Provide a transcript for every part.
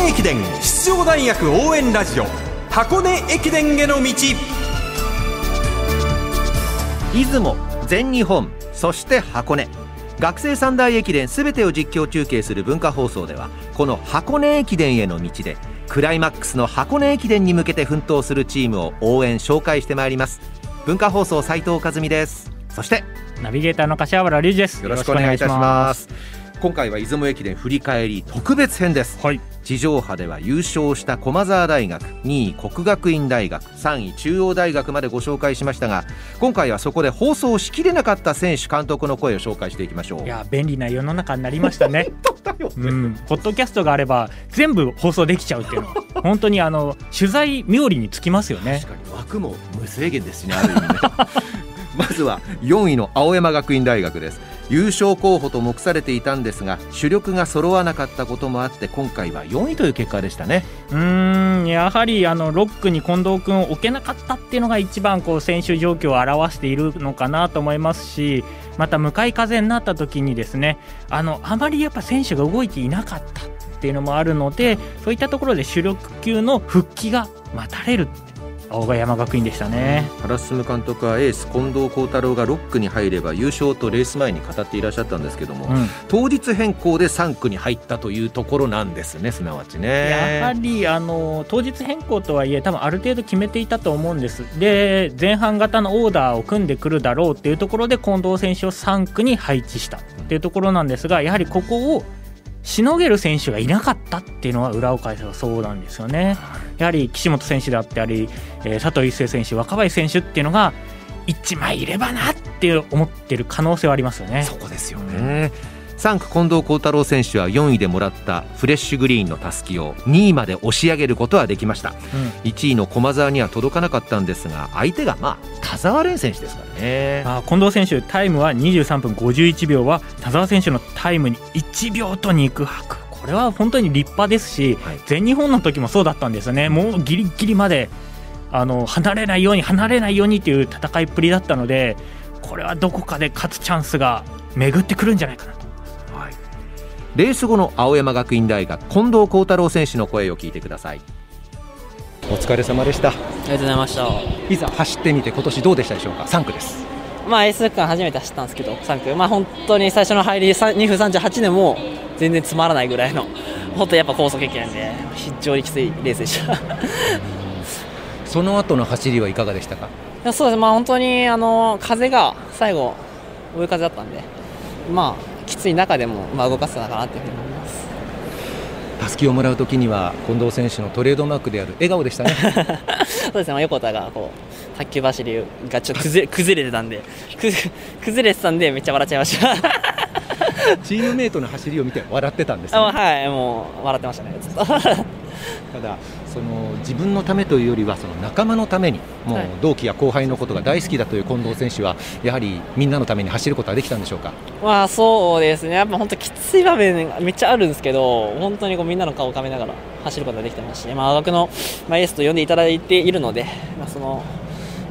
根駅伝出場大学応援ラジオ。箱根駅伝への道。出雲全日本そして箱根。学生三大駅伝すべてを実況中継する文化放送ではこの箱根駅伝への道でクライマックスの箱根駅伝に向けて奮闘するチームを応援紹介してまいります。文化放送斉藤和美です。そしてナビゲーターの柏原隆二です。よろしくお願いいたします今回は出雲駅伝振り返り特別編です、はい、地上波では優勝した駒澤大学2位国学院大学3位中央大学までご紹介しましたが今回はそこで放送しきれなかった選手監督の声を紹介していきましょう。いや便利な世の中になりました ね。うん、ポッドキャストがあれば全部放送できちゃうっていうの。は 本当にあの取材冥利につきますよね。確かに枠も無制限ですしねある意味ね。まずは4位の青山学院大学です優勝候補と目されていたんですが主力が揃わなかったこともあって今回は4位という結果でしたね。うんやはりあの6区に近藤君を置けなかったっていうのが一番こう選手状況を表しているのかなと思いますしまた向かい風になった時にですねあのあまりやっぱ選手が動いていなかったっていうのもあるのでそういったところで主力級の復帰が待たれる青山学院でしたね。原進監督はエース近藤幸太郎が6区に入れば優勝とレース前に語っていらっしゃったんですけども、うん、当日変更で3区に入ったというところなんですねすなわちね。やはりあの当日変更とはいえ多分ある程度決めていたと思うんです。で前半型のオーダーを組んでくるだろうっていうところで近藤選手を3区に配置したっていうところなんですがやはりここをしのげる選手がいなかったっていうのは裏を返せばそうなんですよね。やはり岸本選手であったり、えー、佐藤一世選手若林選手っていうのが1枚いればなって思ってる可能性はありますよね。そこですよね、3区近藤幸太郎選手は4位でもらったフレッシュグリーンのたすきを2位まで押し上げることはできました、うん、1位の駒澤には届かなかったんですが相手がまあ田澤廉選手ですからね。あ近藤選手タイムは23分51秒は田澤選手のタイムに1秒と肉薄。これは本当に立派ですし、はい、全日本の時もそうだったんですよね。もうギリギリまであの離れないように離れないようにという戦いっぷりだったのでこれはどこかで勝つチャンスが巡ってくるんじゃないかなレース後の青山学院大学近藤幸太郎選手の声を聞いてください。お疲れ様でした。ありがとうございました。いざ走ってみて今年どうでしたでしょうか？3区です。まあエース区間初めて走ったんですけど3区。まあ本当に最初の入り2分38でも全然つまらないぐらいの 本当やっぱ高速経験で非常にきついレースでした。その後の走りはいかがでしたか？いやそうです。まあ本当にあの風が最後追い風だったんでまあきつい中でも、まあ、動かせたかなというふうに思います。たすきをもらうときには近藤選手のトレードマークである笑顔でしたね。そうですね、まあ、横田がこう卓球走りがちょっと崩れ 崩れてたんで。崩れてたんでめっちゃ笑っちゃいました。チームメートの走りを見て笑ってたんです、ね、はい。もう笑ってましたねただその自分のためというよりはその仲間のためにもう同期や後輩のことが大好きだという近藤選手はやはりみんなのために走ることはできたんでしょうか、まあ、そうですねやっぱ本当きつい場面がめっちゃあるんですけど本当にこうみんなの顔をかめながら走ることができてますし、まあ、学の、まあ、エースと呼んでいただいているので、まあ、その、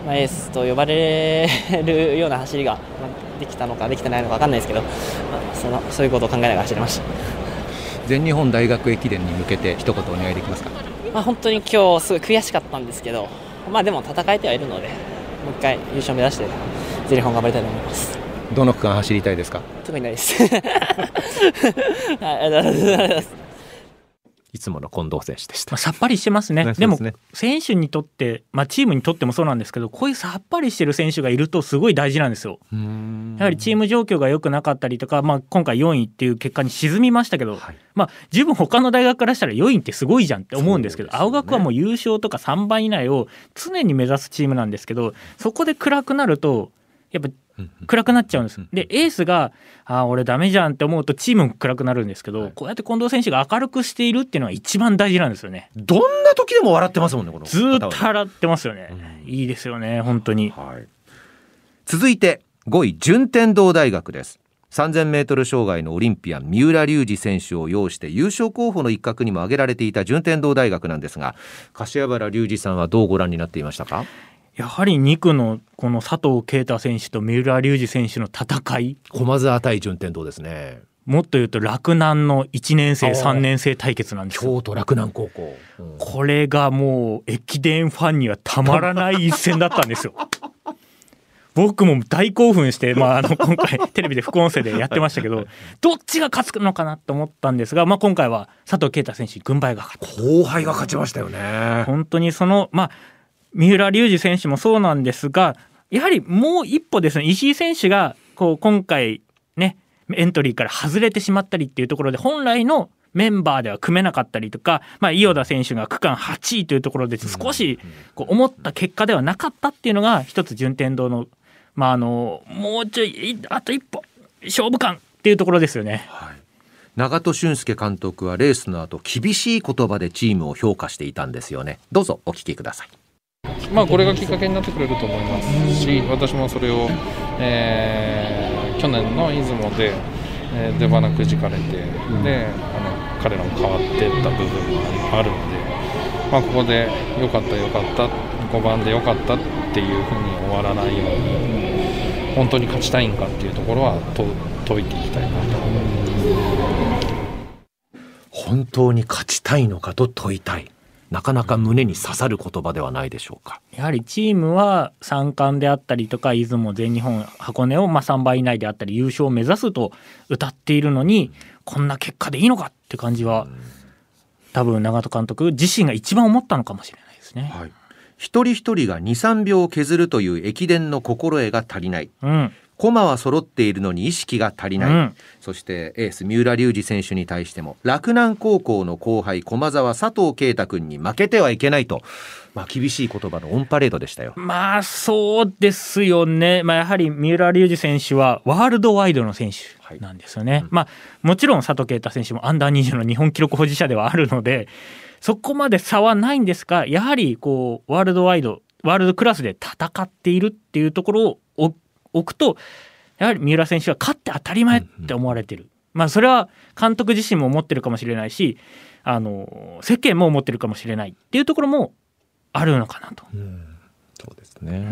まあ、エースと呼ばれるような走りができたのかできてないのか分かんないですけど、まあ、そのそういうことを考えながら走りました。全日本大学駅伝に向けて一言お願いできますか？まあ、本当に今日すごい悔しかったんですけど、まあ、でも戦えてはいるのでもう一回優勝目指して全日本頑張りたいと思います。どの区間走りたいですか？特にないです。はいありがとうございますいつもの近藤選手でした。まあ、さっぱりしてますね。でも選手にとって、まあ、チームにとってもそうなんですけどこういうさっぱりしてる選手がいるとすごい大事なんですよ。やはりチーム状況が良くなかったりとか、まあ、今回4位っていう結果に沈みましたけど、はい、まあ、十分他の大学からしたら4位ってすごいじゃんって思うんですけど、ね、青学はもう優勝とか3番以内を常に目指すチームなんですけどそこで暗くなるとやっぱ暗くなっちゃうんです。でエースがあ俺ダメじゃんって思うとチームも暗くなるんですけど、はい、こうやって近藤選手が明るくしているっていうのは一番大事なんですよね。どんな時でも笑ってますもんねこのずっと笑ってますよね。うん、いいですよね本当に、はい、続いて5位順天堂大学です。3000メートル障害のオリンピアン三浦龍司選手を擁して優勝候補の一角にも挙げられていた順天堂大学なんですが柏原隆二さんはどうご覧になっていましたか？やはり2区のこの佐藤圭太選手と三浦龍司選手の戦い。駒澤対順天堂ですね。もっと言うと洛南の1年生3年生対決なんです京都洛南高校、うん、これがもう駅伝ファンにはたまらない一戦だったんですよ。僕も大興奮して、まあ、あの今回テレビで副音声でやってましたけど どっちが勝つのかなと思ったんですが、まあ、今回は佐藤圭太選手軍配が勝った。後輩が勝ちましたよね。本当にそのまあ三浦龍司選手もそうなんですがやはりもう一歩ですね石井選手がこう今回ねエントリーから外れてしまったりっていうところで本来のメンバーでは組めなかったりとか、まあ、伊予田選手が区間8位というところで少しこう思った結果ではなかったっていうのが一つ順天堂のまあ、あのもうちょいあと一歩勝負感っていうところですよね。はい。長門俊介監督はレースの後厳しい言葉でチームを評価していたんですよね。どうぞお聞きくださいまあこれがきっかけになってくれると思いますし私もそれを、えー、去年の出雲で、えー、出花くじかれて、うん、であの彼らも変わっていった部分があるので、まあ、ここで良かった良かった5番で良かったっていうふうに終わらないように本当に勝ちたいんかっていうところは解いていきたいなと。思います本当に勝ちたいのかと問いたいなかなか胸に刺さる言葉ではないでしょうか。やはりチームは三冠であったりとか出雲全日本箱根をまあ3倍以内であったり優勝を目指すと歌っているのにこんな結果でいいのかって感じは多分長門監督自身が一番思ったのかもしれないですね。はい。一人一人が23秒削るという駅伝の心得が足りない、うん、駒は揃っているのに意識が足りない、うん、そしてエース三浦龍司選手に対しても洛南高校の後輩駒澤佐藤圭太君に負けてはいけないと、まあ、厳しい言葉のオンパレードでしたよ。まあそうですよね、まあ、やはり三浦龍司選手はワールドワイドの選手なんですよね、はいうん、まあもちろん佐藤圭太選手もアンダー20の日本記録保持者ではあるのでそこまで差はないんですがやはりこうワールドワイドワールドクラスで戦っているっていうところを置くとやはり三浦選手は勝って当たり前って思われてる、うんうん、まあそれは監督自身も思ってるかもしれないしあの世間も思ってるかもしれないっていうところもあるのかなと。うん。そうですね、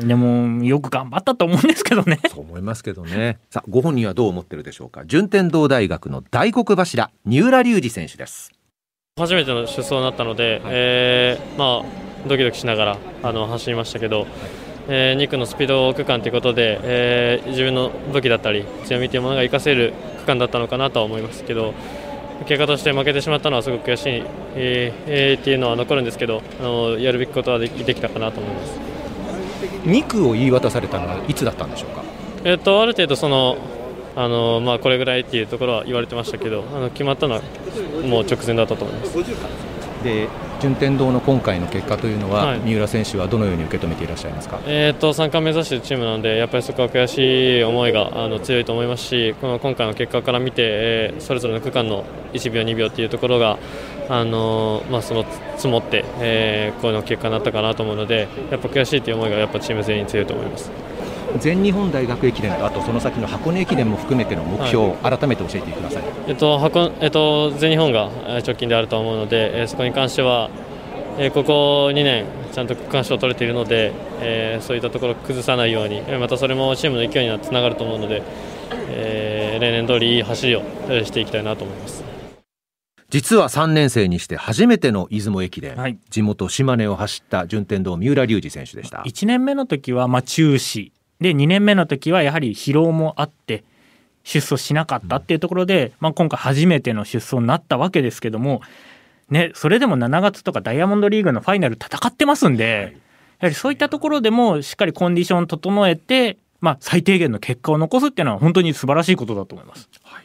うん、でもよく頑張ったと思うんですけどね。そう思いますけどね。さあご本人はどう思ってるでしょうか。順天堂大学の大黒柱三浦龍司選手です。初めての出走になったので、はい、えー、まあ、ドキドキしながらあの走りましたけど、えー、2区のスピード区間ということで、えー、自分の武器だったり強みというものが活かせる区間だったのかなとは思いますけど結果として負けてしまったのはすごく悔しい、えーえー、っていうのは残るんですけどあのやるべきことはできたかなと思います。2区を言い渡されたのはいつだったんでしょうか、えーとある程度そのあのまあ、これぐらいっていうところは言われてましたけどあの決まったのはもう直前だったと思います。で順天堂の今回の結果というのは、はい、三浦選手はどのように受け止めていらっしゃいますか、えーと、3冠目指しているチームなのでやっぱりそこは悔しい思いがあの強いと思いますしこの今回の結果から見て、えー、それぞれの区間の1秒、2秒というところがあのまあ、その積もって、えー、この結果になったかなと思うのでやっぱ悔しいという思いがやっぱチーム全員強いと思います。全日本大学駅伝とあとその先の箱根駅伝も含めての目標、はい、改めて教えてください、えっと箱えっと、全日本が直近であると思うので、えー、そこに関しては、えー、ここ2年ちゃんと区間賞を取れているので、えー、そういったところを崩さないようにまたそれもチームの勢いにつながると思うので、えー、例年通りいい走りをしていきたいなと思います。実は3年生にして初めての出雲駅伝、はい、地元島根を走った順天堂三浦龍司選手でした。1年目の時はまあ中止で2年目の時はやはり疲労もあって出走しなかったっていうところで、まあ、今回初めての出走になったわけですけども、ね、それでも7月とかダイヤモンドリーグのファイナル戦ってますんで、やはりそういったところでもしっかりコンディション整えて、まあ、最低限の結果を残すっていうのは本当に素晴らしいことだと思います。はい、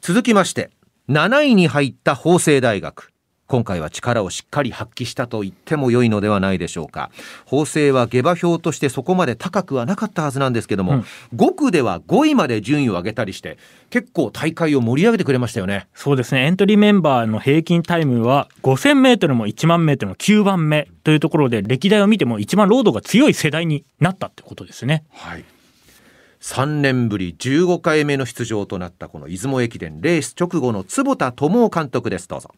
続きまして7位に入った法政大学今回は力をしっかり発揮したと言っても良いのではないでしょうか。法政は下馬評としてそこまで高くはなかったはずなんですけども、うん、5区では5位まで順位を上げたりして結構大会を盛り上げてくれましたよね。そうですね。エントリーメンバーの平均タイムは 5000m も1万 m も9番目というところで歴代を見ても一番ロードが強い世代になったってことですね。はい。3年ぶり15回目の出場となったこの出雲駅伝レース直後の坪田智夫監督です。どうぞ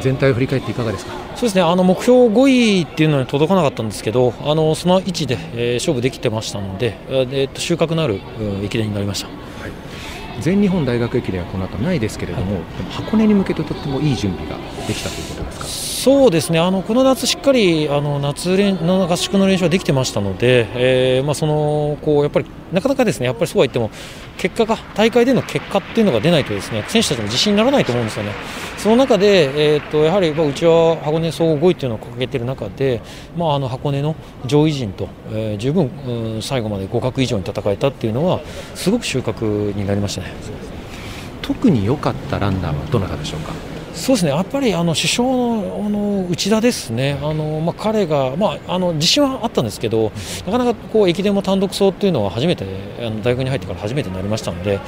全体を振り返っていかがですか？そうですね。あの目標5位っていうのに届かなかったんですけどあのその位置で、えー、勝負できてましたので、えー、と収穫のある、駅伝になりました。はい。全日本大学駅伝はこの後ないですけれども、はい、箱根に向けてとってもいい準備ができたということですか？そうですねあのこの夏、しっかりあの夏練の合宿の練習はできてましたので、えーまあ、そのこうやっぱりなかなかですねやっぱりそうは言っても結果が大会での結果っていうのが出ないとですね選手たちも自信にならないと思うんですよね。その中で、えーと、やはり、まあ、うちは箱根総合5位っていうのを掲げている中で、まあ、あの箱根の上位陣と、えー、十分、うん、最後まで互角以上に戦えたっていうのはすごく収穫になりましたね。特に良かったランナーはどなたでしょうか？そうですね。やっぱりあの首相のあの内田ですね、あのまあ、彼が、まあ、あの自信はあったんですけど、なかなかこう駅伝も単独走というのは初めて、あの大学に入ってから初めてになりましたので、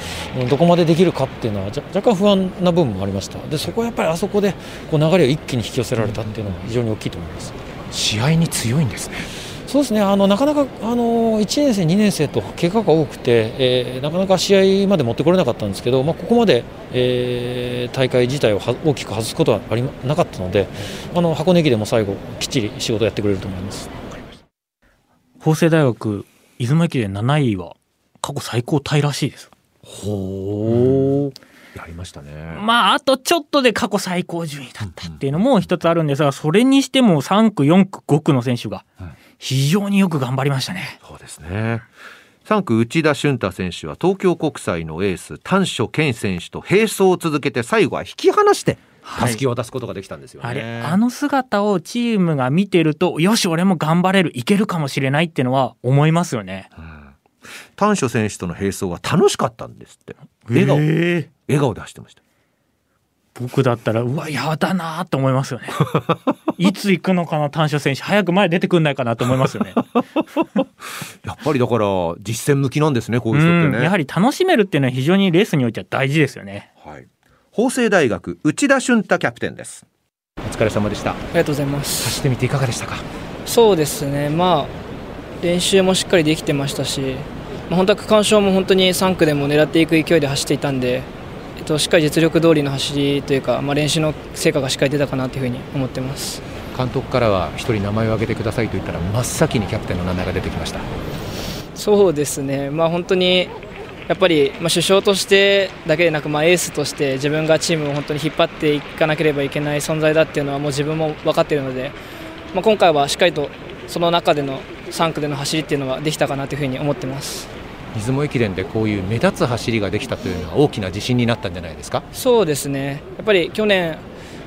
どこまでできるかっていうのは、若干不安な部分もありました、でそこはやっぱりあそこでこう流れを一気に引き寄せられたっていうのは非常に大きいと思います。試合に強いんですね。そうですね。あのなかなかあの1年生、2年生と怪我が多くて、えー、なかなか試合まで持ってこれなかったんですけど、まあ、ここまで、えー、大会自体を大きく外すことはありなかったのであの箱根駅でも最後きっちり仕事をやってくれると思います。法政大学出雲駅伝7位は過去最高タイらしいです。ほう、やりましたね。まあ、あとちょっとで過去最高順位だったっていうのも一つあるんですが、それにしても3区、4区、5区の選手が非常によく頑張りましたね。そうですね。3区内田俊太選手は東京国際のエース丹所健選手と並走を続けて最後は引き離して襷を渡すことができたんですよ、ね。はい、あれあの姿をチームが見てるとよし俺も頑張れるいけるかもしれないっていうのは思いますよね、うん、丹所選手との並走は楽しかったんですって。笑顔笑顔で走ってました。僕だったらうわやだなと思いますよね いつ行くのかな短所選手。早く前出てくんないかなと思いますよね。やっぱりだから実践向きなんですねこういう人ってね。やはり楽しめるっていうのは非常にレースにおいては大事ですよね。はい。法政大学内田俊太キャプテンです。お疲れ様でした。ありがとうございます。走ってみていかがでしたか？そうですね。まあ練習もしっかりできてましたし、まあ、本当は区間賞も本当に3区でも狙っていく勢いで走っていたんでっと、しっかり実力通りの走りというか、まあ、練習の成果がしっかり出たかなというふうに思ってます。監督からは1人名前を挙げてくださいと言ったら真っ先にキャプテンの名前が出てきました。そうですね、まあ、本当にやっぱり、まあ、首相としてだけでなく、まあ、エースとして自分がチームを本当に引っ張っていかなければいけない存在だっていうのはもう自分も分かっているので、まあ、今回はしっかりとその中での3区での走りっていうのはできたかなというふうに思ってます。出雲駅伝でこういう目立つ走りができたというのは大きな自信になったんじゃないですか？そうですね。やっぱり去年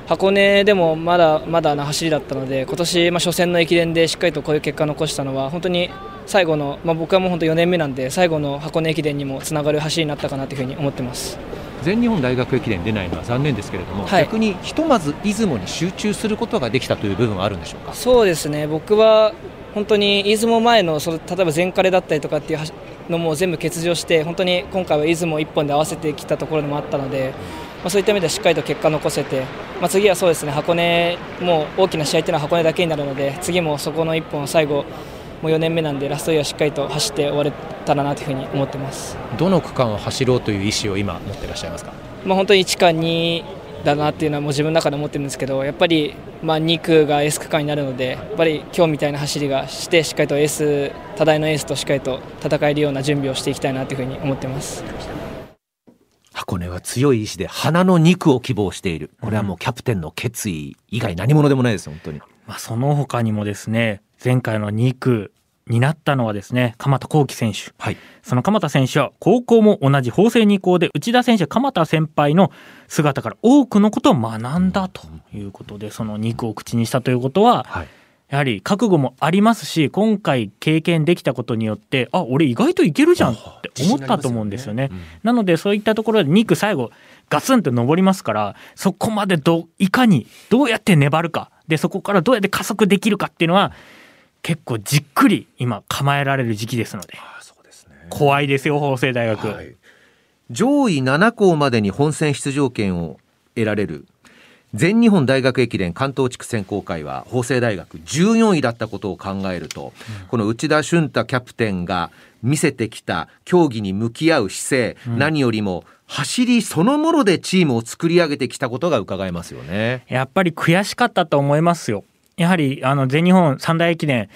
箱根でもまだまだな走りだったので今年、まあ、初戦の駅伝でしっかりとこういう結果を残したのは本当に最後の、まあ、僕はもう本当4年目なんで最後の箱根駅伝にもつながる走りになったかなというふうに思ってます。全日本大学駅伝出ないのは残念ですけれども、はい、逆にひとまず出雲に集中することができたという部分はあるんでしょうか？そうですね。僕は本当に出雲前のその例えば前カレだったりとかっていうのも全部欠場して本当に今回は出雲1本で合わせてきたところでもあったので、まあ、そういった意味でしっかりと結果を残せて、まあ、次はそうですね箱根もう大きな試合というのは箱根だけになるので次もそこの1本最後もう4年目なんでラストイヤーしっかりと走って終われたらなというふうに思ってます。どの区間を走ろうという意思を今持っていらっしゃいますか、まあ、本当に1か2だなっていうのはもう自分の中で思ってるんですけどやっぱりまあ2区が S 区間になるのでやっぱり今日みたいな走りがしてしっかりとエース多大のエースとしっかりと戦えるような準備をしていきたいなというふうに思ってます。箱根は強い意志で花の2区を希望している。これはもうキャプテンの決意以外何者でもないです本当に、まあ、その他にもですね前回の2区になったのはですね鎌田幸輝選手、はい、その鎌田選手は高校も同じ法政二校で内田選手鎌田先輩の姿から多くのことを学んだということでその2区を口にしたということは、はい、やはり覚悟もありますし今回経験できたことによってあ俺意外といけるじゃんって思ったと思うんですよね。なねうん、なのでそういったところで2区最後ガツンと上りますからそこまでどいかにどうやって粘るか。でそこからどうやって加速できるかっていうのは結構じっくり今構えられる時期ですので、ね、怖いですよ法政大学、はい、上位7校までに本戦出場権を得られる全日本大学駅伝関東地区選考会は法政大学14位だったことを考えると、うん、この内田俊太キャプテンが見せてきた競技に向き合う姿勢、うん、何よりも走りそのものでチームを作り上げてきたことが伺えますよね。やっぱり悔しかったと思いますよやはりあの全日本三大駅伝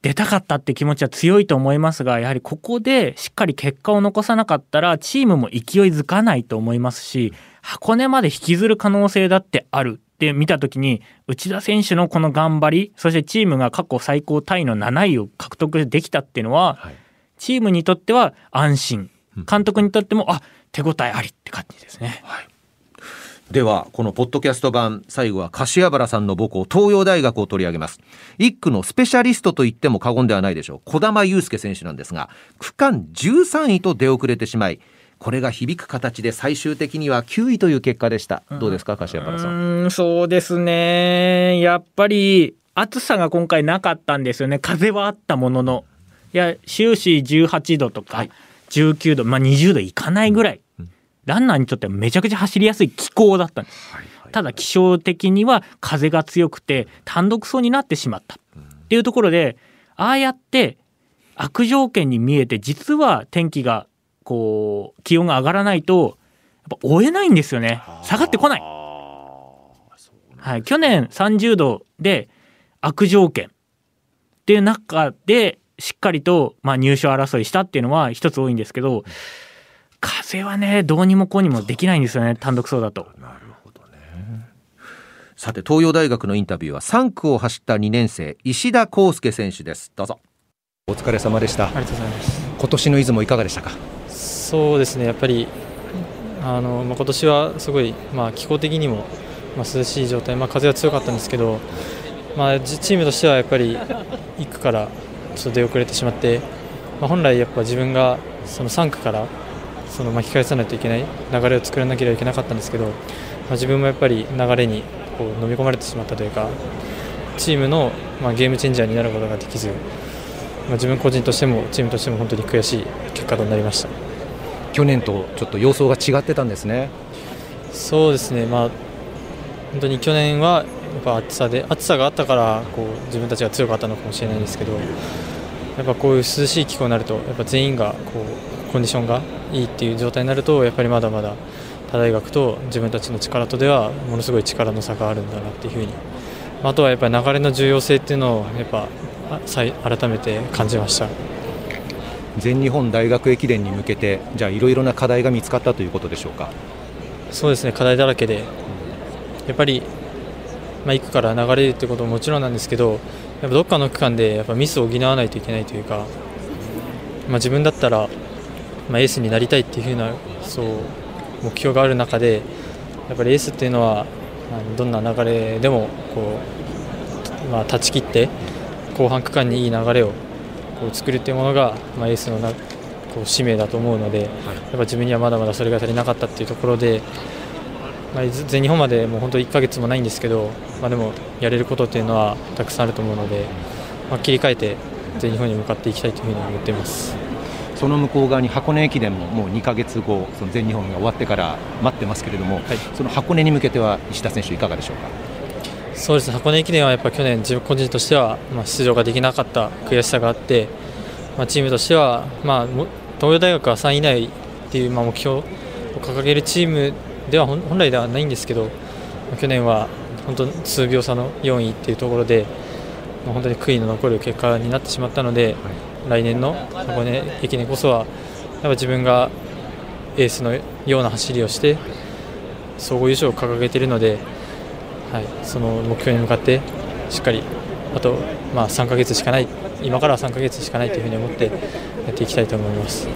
出たかったって気持ちは強いと思いますがやはりここでしっかり結果を残さなかったらチームも勢いづかないと思いますし箱根まで引きずる可能性だってあるって見た時に内田選手のこの頑張りそしてチームが過去最高タイの7位を獲得できたっていうのは、はい、チームにとっては安心。監督にとってもあ手応えありって感じですね。はいではこのポッドキャスト版最後は柏原さんの母校東洋大学を取り上げます1区のスペシャリストと言っても過言ではないでしょう児玉悠介選手なんですが区間13位と出遅れてしまいこれが響く形で最終的には9位という結果でした。どうですか、柏原さん？んそうですね。やっぱり暑さが今回なかったんですよね。風はあったものの。いや、終始18度とか19度、まあ20度いかないぐらい。ランナーにとってはめちゃくちゃ走りやすい気候だったんです。ただ気象的には風が強くて単独走になってしまった。っていうところでああやって悪条件に見えて実は天気がこう気温が上がらないとやっぱ追えないんですよね。下がってこない。はい、去年30度で悪条件っていう中でしっかりと、まあ、入賞争いしたっていうのは一つ多いんですけど風はねどうにもこうにもできないんですよね単独走だと。なるほどね。さて東洋大学のインタビューは3区を走った2年生石田康介選手です。どうぞ。お疲れ様でした。ありがとうございます。今年の出雲いかがでしたか？そうですね。やっぱりあの、まあ、今年はすごい、まあ、気候的にも、まあ、涼しい状態、まあ、風は強かったんですけど、まあ、チームとしてはやっぱり1区からちょっと出遅れてしまって、まあ、本来やっぱ自分がその3区からその巻き返さないといけない流れを作らなければいけなかったんですけど、まあ、自分もやっぱり流れにこう飲み込まれてしまったというかチームの、まあ、ゲームチェンジャーになることができず、まあ、自分個人としてもチームとしても本当に悔しい結果となりました。去年とちょっと様相が違ってたんですね。そうですね、まあ、本当に去年はやっぱ暑さで暑さがあったからこう自分たちが強かったのかもしれないんですけどやっぱこういう涼しい気候になるとやっぱ全員がこうコンディションがいいっていう状態になるとやっぱりまだまだ他大学と自分たちの力とではものすごい力の差があるんだなっていうふうに。あとはやっぱり流れの重要性っていうのをやっぱ改めて感じました。全日本大学駅伝に向けてじゃあいろいろな課題が見つかったということでしょうか？そうですね課題だらけで。やっぱり、まあ、行くから流れるってことももちろんなんですけどやっぱどっかの区間でやっぱミスを補わないといけないというか、まあ、自分だったらまあ、エースになりたいっていうふうなそう目標がある中でやっぱりエースっていうのはどんな流れでもこう、まあ、断ち切って後半区間にいい流れをこう作るっていうものが、まあ、エースのなこう使命だと思うので、やっぱ自分にはまだまだそれが足りなかったっていうところで、まあ、全日本までもう本当1ヶ月もないんですけど、まあ、でもやれることっていうのはたくさんあると思うので、まあ、切り替えて全日本に向かっていきたいというふうに思っています。その向こう側に箱根駅伝ももう2か月後、その全日本が終わってから待ってますけれども、はい、その箱根に向けては石田選手、いかがでしょうか？そうです箱根駅伝はやっぱ去年、自分個人としては、まあ、出場ができなかった悔しさがあって、まあ、チームとしては、まあ、東洋大学は3位以内っていう、まあ、目標を掲げるチームでは本来ではないんですけど、去年は本当数秒差の4位っていうところで、まあ、本当に悔いの残る結果になってしまったので、はい来年の箱根駅伝こそはやっぱ自分がエースのような走りをして総合優勝を掲げているので、はい、その目標に向かってしっかりあと、まあ、3ヶ月しかない今からは3ヶ月しかないというふうに思ってやっていきたいと思います。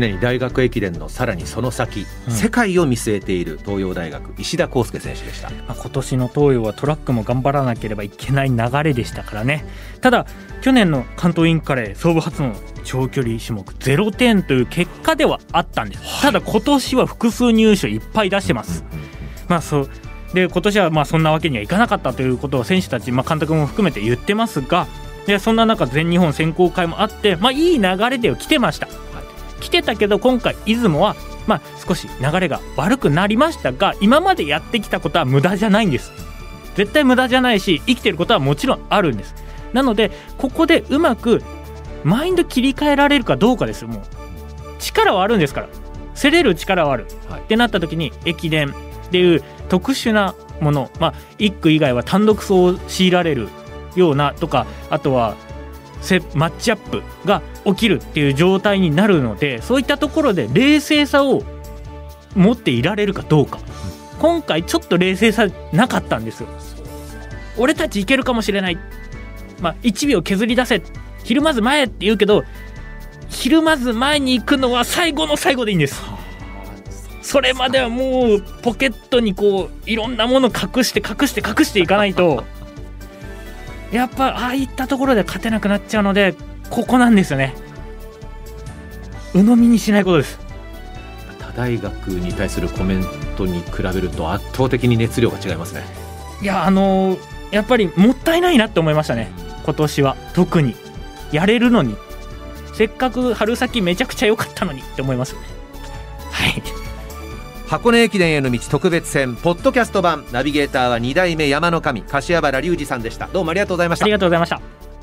常に大学駅伝のさらにその先、うん、世界を見据えている東洋大学石田康介選手でした、まあ、今年の東洋はトラックも頑張らなければいけない流れでしたからね。ただ去年の関東インカレー総武初の長距離種目0点という結果ではあったんです、はい、ただ今年は複数入賞いっぱい出してます、うんうん、まあそう。で今年はまあそんなわけにはいかなかったということを選手たち、まあ、監督も含めて言ってますがでそんな中全日本選考会もあって、まあ、いい流れで来てました来てたけど今回出雲はまあ少し流れが悪くなりましたが今までやってきたことは無駄じゃないんです。絶対無駄じゃないし生きてることはもちろんあるんです。なのでここでうまくマインド切り替えられるかどうかですよもう。力はあるんですから。競れる力はある、はい、ってなった時に駅伝。っていう特殊なもの。まあ1区以外は単独走を強いられるようなとかあとはマッチアップが起きるっていう状態になるのでそういったところで冷静さを持っていられるかどうか。今回ちょっと冷静さなかったんですよ。俺たちいけるかもしれない。まあ1秒削り出せ。ひるまず前って言うけどひるまず前に行くのは最後の最後でいいんです。それまではもうポケットにこういろんなもの隠して隠して隠していかないとやっぱああいったところで勝てなくなっちゃうのでここなんですよね。鵜呑みにしないことです。他大学に対するコメントに比べると圧倒的に熱量が違いますね。いやあのー、やっぱりもったいないなって思いましたね。今年は。特に。やれるのに。せっかく春先めちゃくちゃ良かったのにって思います。よねはい箱根駅伝への道特別編ポッドキャスト版。ナビゲーターは2代目山の神柏原隆二さんでした。どうもありがとうございました。ありがとうございました。